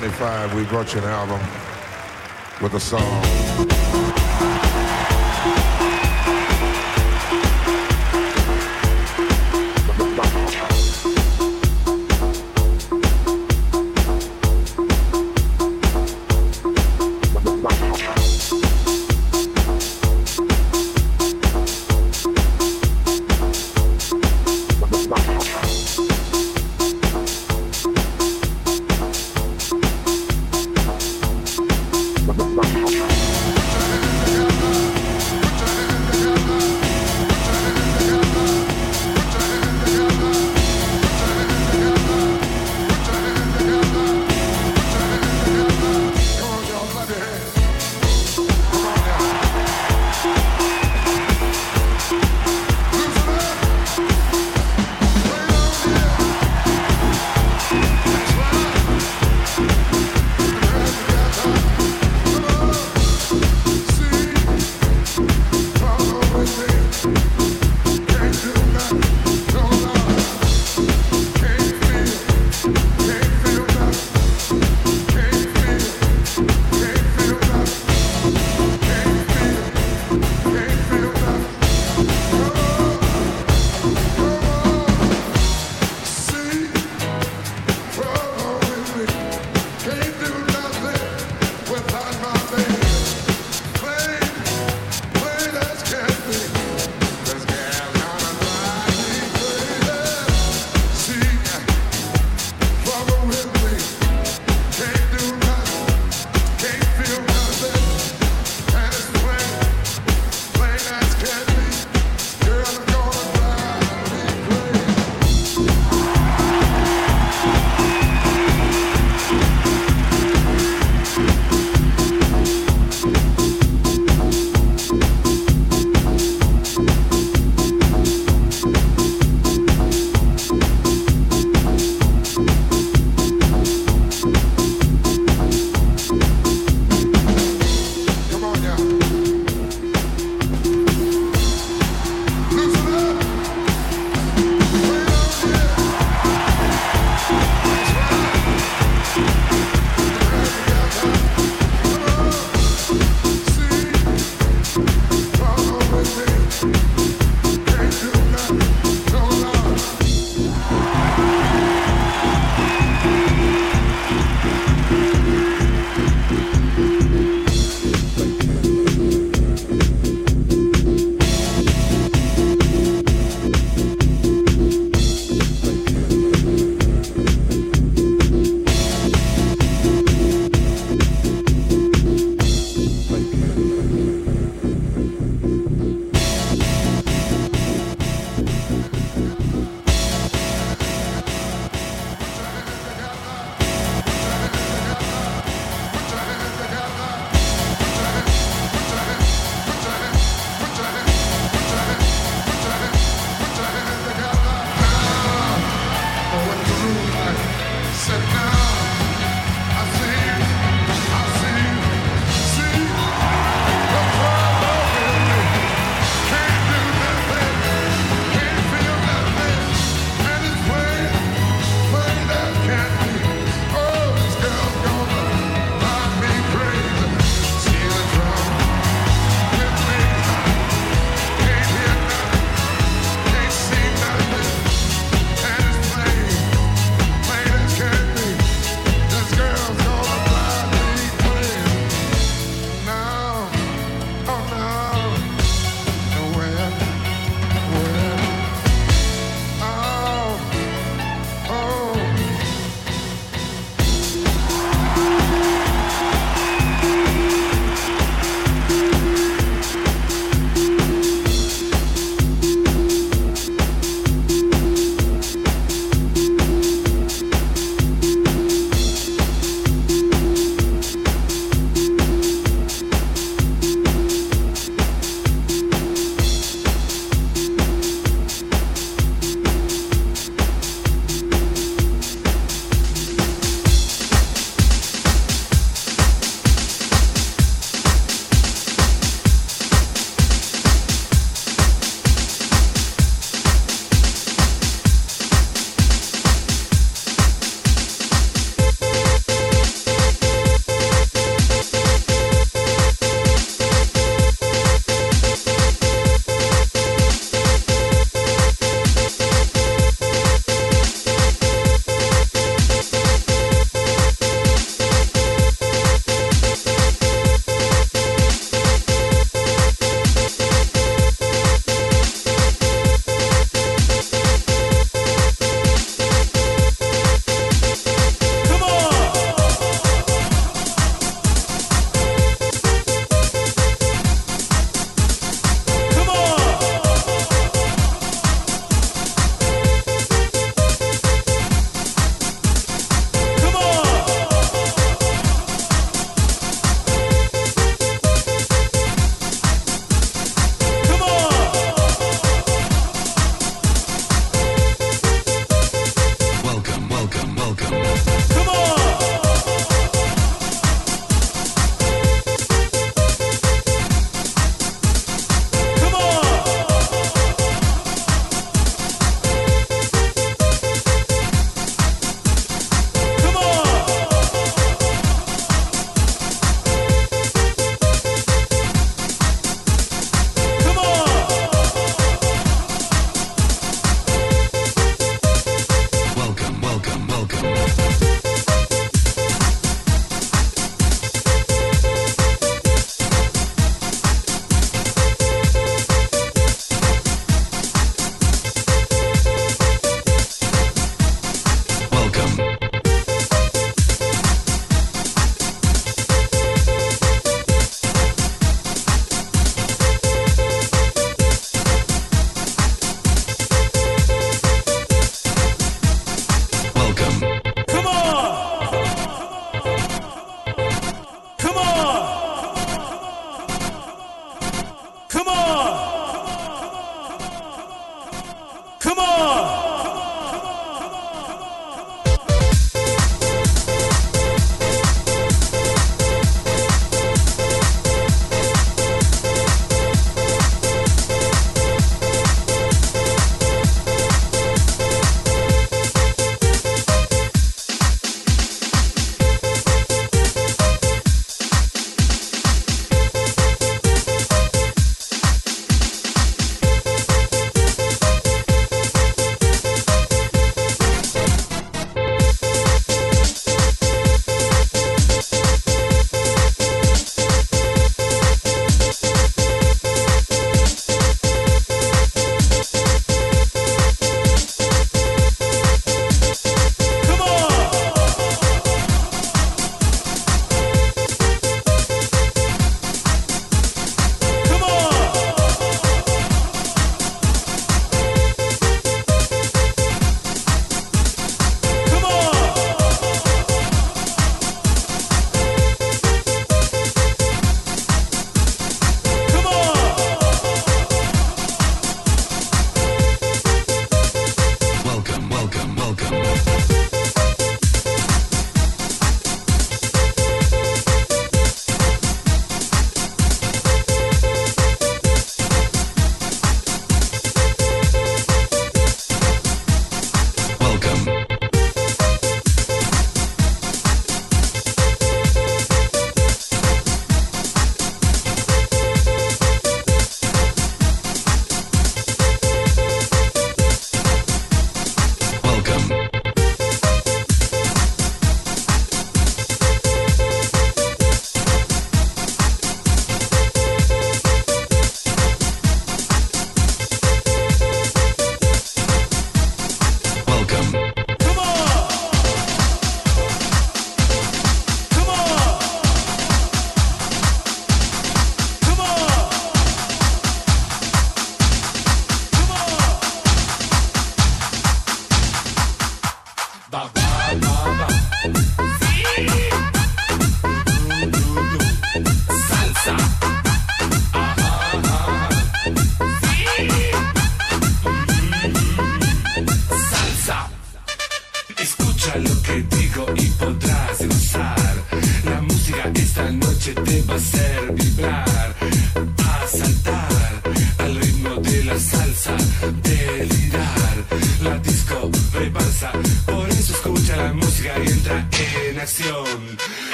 1975, we brought you an album with a song.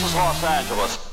This is Los Angeles.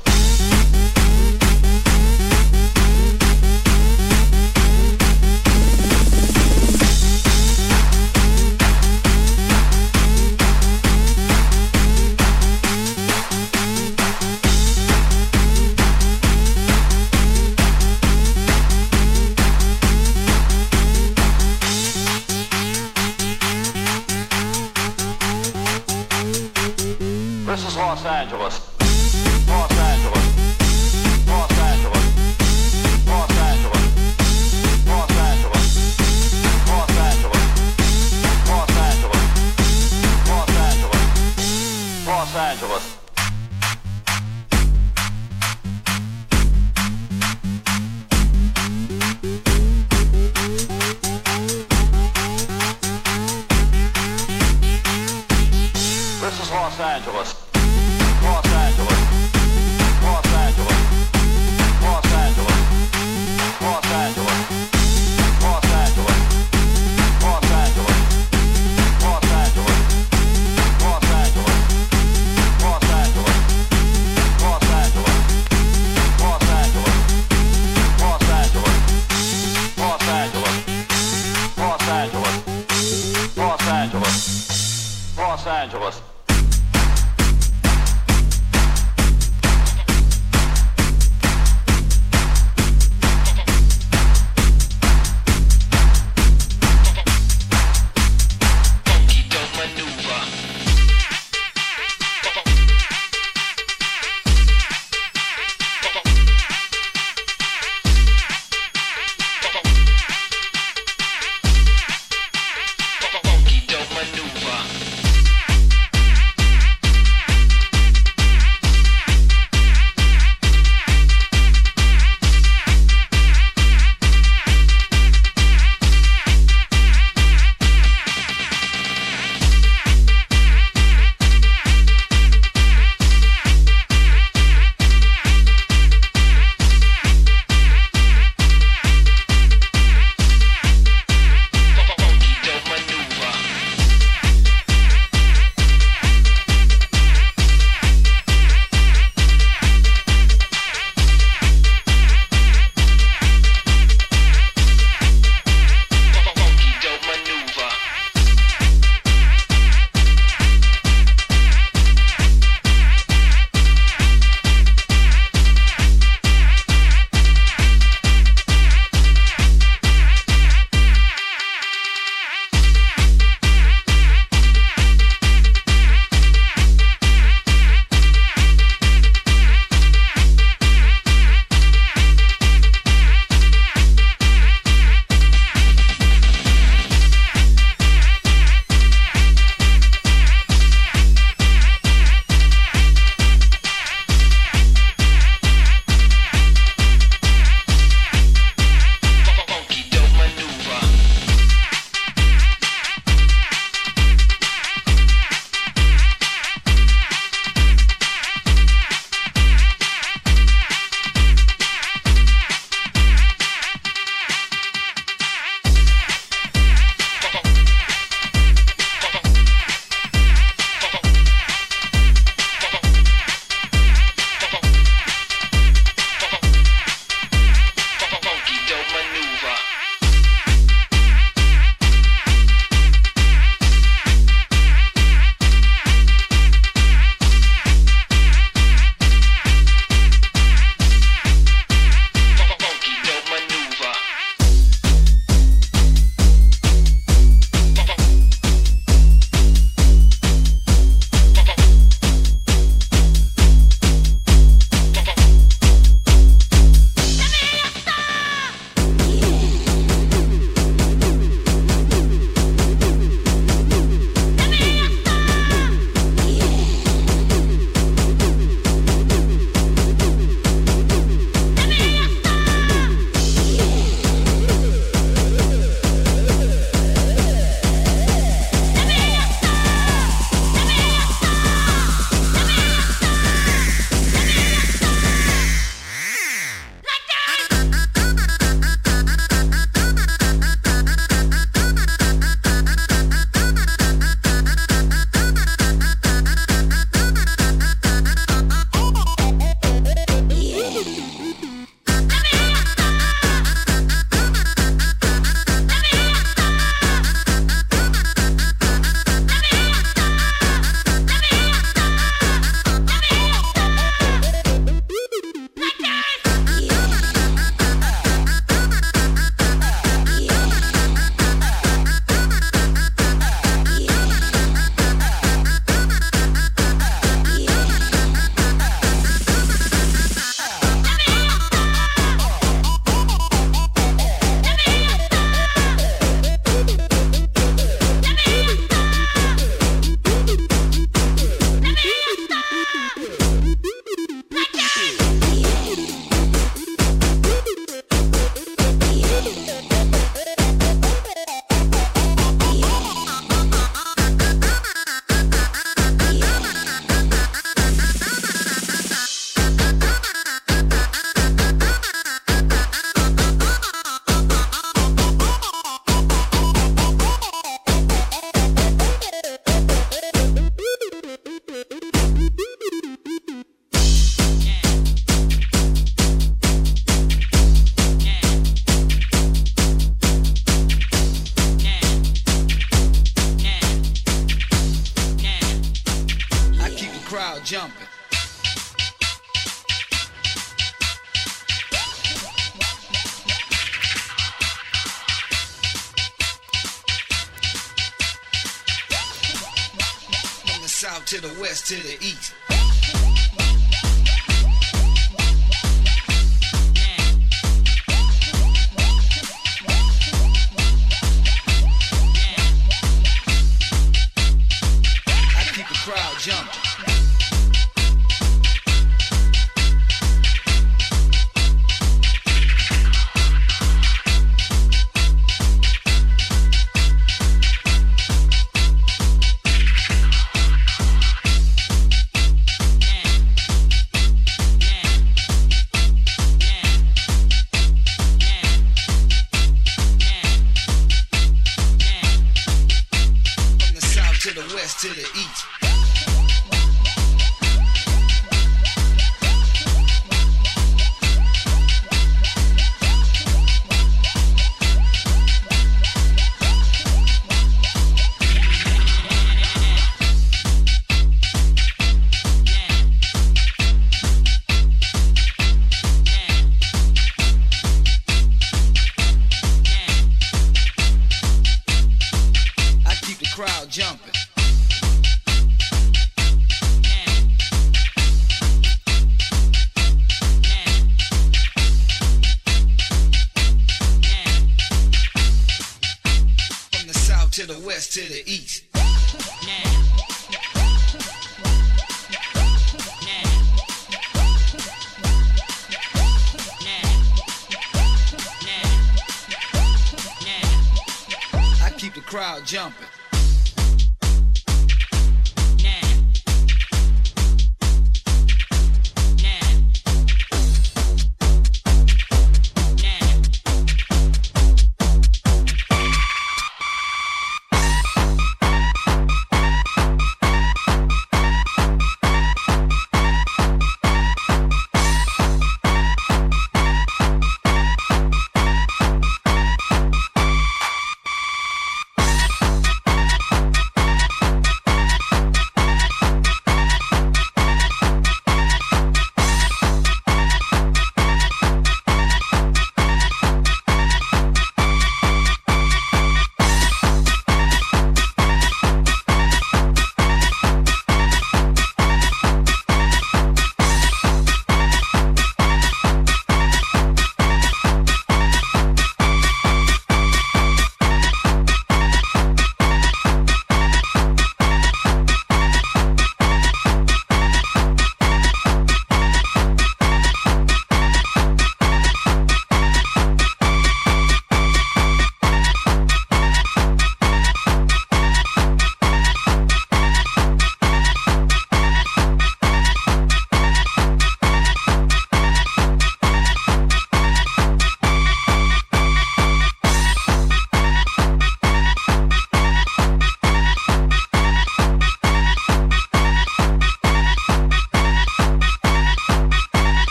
jumping. From the south to the west to the east.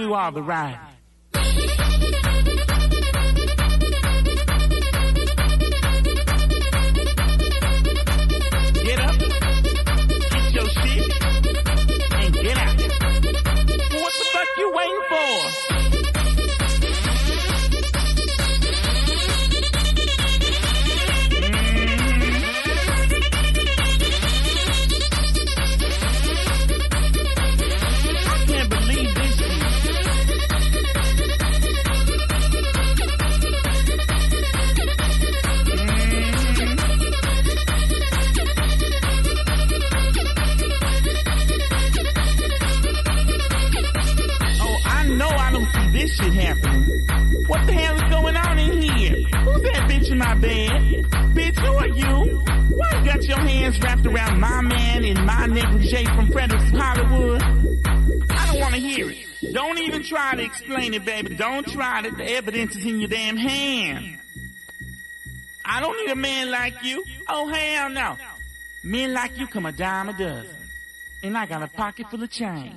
do all the right. happening. What the hell is going on in here? Who's that bitch in my bed? Bitch, who are you? Why you got your hands wrapped around my man and my negligee from Frederick's Hollywood? I don't want to hear it. Don't even try to explain it, baby. Don't try it. The evidence is in your damn hand. I don't need a man like you. Oh, hell no. Men like you come a dime a dozen. And I got a pocket full of change.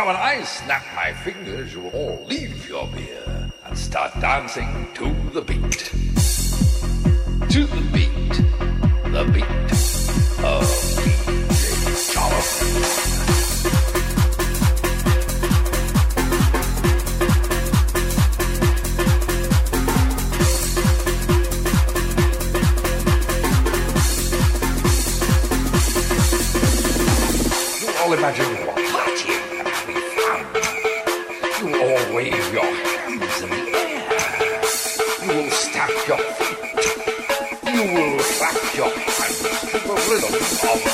Now when I snap my fingers, you all leave your beer and start dancing to the beat. To the beat, the beat of DJ Jonathan. imagine Thank you.